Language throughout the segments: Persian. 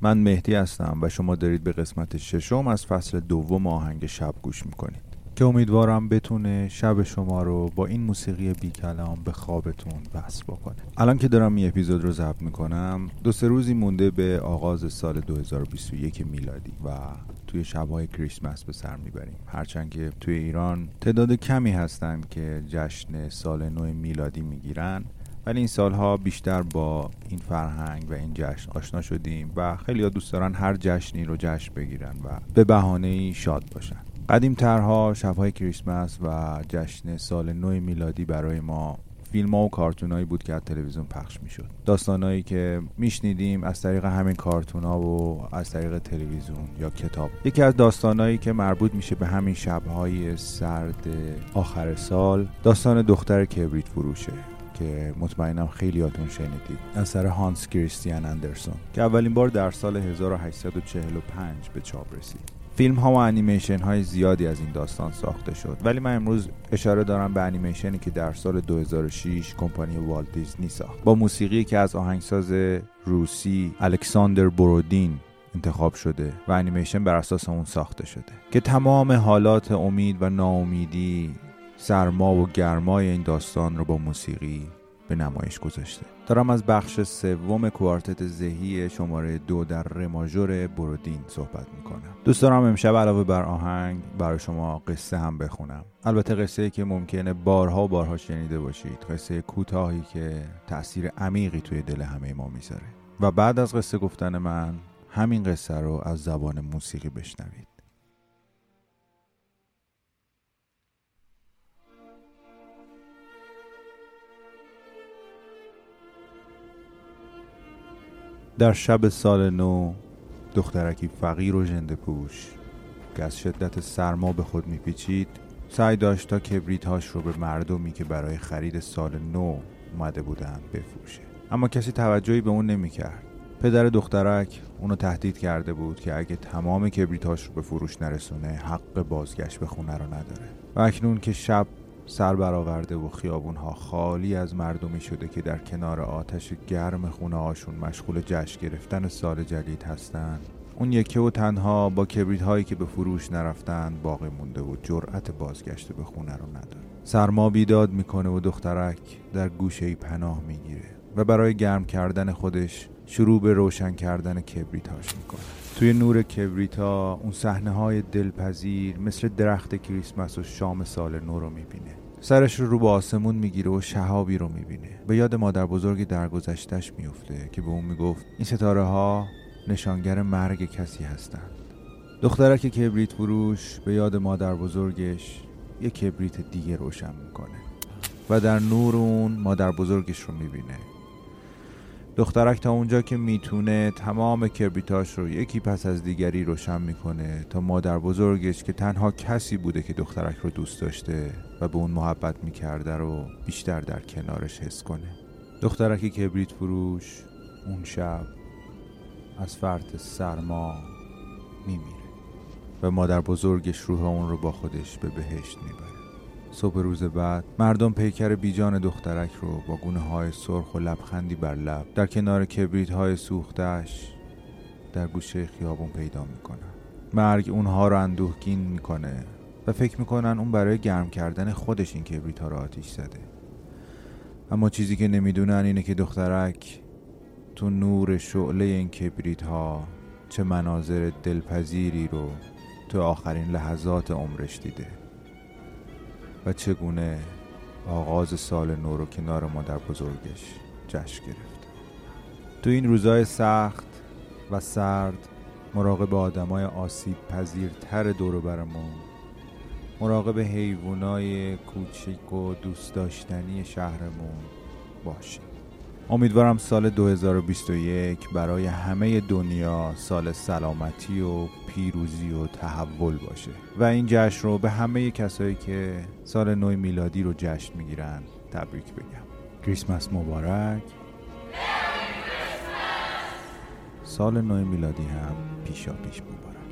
من مهدی هستم و شما دارید به قسمت ششم از فصل دوم آهنگ شب گوش می‌کنید. که امیدوارم بتونه شب شما رو با این موسیقی بی کلام به خوابتون وصل بکنه. الان که دارم این اپیزود رو ضبط می‌کنم دو سه روزی مونده به آغاز سال 2021 میلادی و توی شبهای کریسمس به سر می‌بریم. هرچند که توی ایران تعداد کمی هستن که جشن سال نو میلادی می‌گیرن. ولی این سالها بیشتر با این فرهنگ و این جشن آشنا شدیم و خیلی دوست دارن هر جشنی رو جشن بگیرن و به بهانه شاد باشن. قدیم ترها شبهای کریسمس و جشن سال نو میلادی برای ما فیلم ها و کارتون بود که از تلویزیون پخش می‌شد. داستانهایی که میشنیدیم از طریق همین کارتون ها و از طریق تلویزیون یا کتاب. یکی از داستانهایی که مربوط میشه به همین شبهای سرد آخر سال داستان دختر کبریت فروشه. که مطمئنم خیلیاتون شنیدید. اثر هانس کریستیان اندرسون که اولین بار در سال 1845 به چاپ رسید. فیلم ها و انیمیشن های زیادی از این داستان ساخته شد ولی من امروز اشاره دارم به انیمیشنی که در سال 2006 کمپانی والت دیزنی ساخت. با موسیقی که از آهنگساز روسی الکساندر برودین انتخاب شده و انیمیشن بر اساس اون ساخته شده که تمام حالات امید و ناامیدی سرما و گرمای این داستان رو با موسیقی به نمایش گذاشته. دارم از بخش سوم کوارتت زهی شماره دو در رماژور برودین صحبت می‌کنم. دوست دارم امشب علاوه بر آهنگ برای شما قصه هم بخونم. البته قصه که ممکنه بارها و بارها شنیده باشید. قصه کوتاهی که تاثیر عمیقی توی دل همه ما می‌ذاره. و بعد از قصه گفتن من همین قصه رو از زبان موسیقی بشنوید. در شب سال نو دخترکی فقیر و ژنده پوش. که از شدت سرما به خود میپیچید سعی داشت تا کبریتهاش رو به مردمی که برای خرید سال نو اومده بودند بفروشه. اما کسی توجهی به اون نمی‌کرد. پدر دخترک اونو تهدید کرده بود که اگه تمام کبریتاش رو به فروش نرسونه حق بازگشت به خونه رو نداره. و اکنون که شب سر برآورده و ها خالی از مردمی شده که در کنار آتش گرم خونه هاشون مشغول جشن گرفتن سال جدید هستند اون یکی و تنها با کبریت هایی که به فروش نرفتن باقی مونده و جرأت بازگشت به خونه رو نداره. سرما بیداد می‌کنه و دخترک در گوشه ای پناه می‌گیره و برای گرم کردن خودش شروع به روشن کردن کبریتاش می‌کنه. توی نور کبریتا اون صحنه های دلپذیر مثل درخت کریسمس و شام سال نو رو می‌بینه. سرش رو رو به آسمون می‌گیره و شهابی رو می‌بینه. به یاد مادر بزرگی درگذشتش میفته که به اون می‌گفت این ستاره ها نشانگر مرگ کسی هستند. دخترک کبریت فروش به یاد مادر بزرگش یک کبریت دیگه روشن می‌کنه و در نور اون مادر بزرگش رو می‌بینه. دخترک تا اونجا که می‌تونه تمام کبریتاش رو یکی پس از دیگری روشن می‌کنه تا مادر بزرگش که تنها کسی بوده که دخترک رو دوست داشته و به اون محبت می‌کرده رو بیشتر در کنارش حس کنه. دخترک کبریت فروش اون شب از فرط سرما میمیره و مادر بزرگش روح اون رو با خودش به بهشت می‌بره. صبح روز بعد مردم پیکر بیجان دخترک رو با گونه های سرخ و لبخندی بر لب در کنار کبریت های سوختش در گوشه خیابون پیدا می‌کنن. مرگ اونها رو اندوهگین می‌کنه و فکر می‌کنن اون برای گرم کردن خودش این کبریت ها رو آتیش زده. اما چیزی که نمی‌دونن اینه که دخترک تو نور شعله این کبریت ها چه مناظر دلپذیری رو تو آخرین لحظات عمرش دیده. و چگونه آغاز سال نو رو کنار مادر بزرگش جشن گرفت. تو این روزای سخت و سرد مراقب آدمای آسیب پذیرتر دور برمون مراقب حیوانای کوچک و دوست داشتنی شهرمون باشیم. امیدوارم سال 2021 برای همه دنیا سال سلامتی و پیروزی و تحول باشه. و این جشن رو به همه کسایی که سال نو میلادی رو جشن می‌گیرن تبریک بگم. کریسمس مبارک. سال نو میلادی هم پیشا پیش مبارک.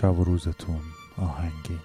شب و روزتون آهنگین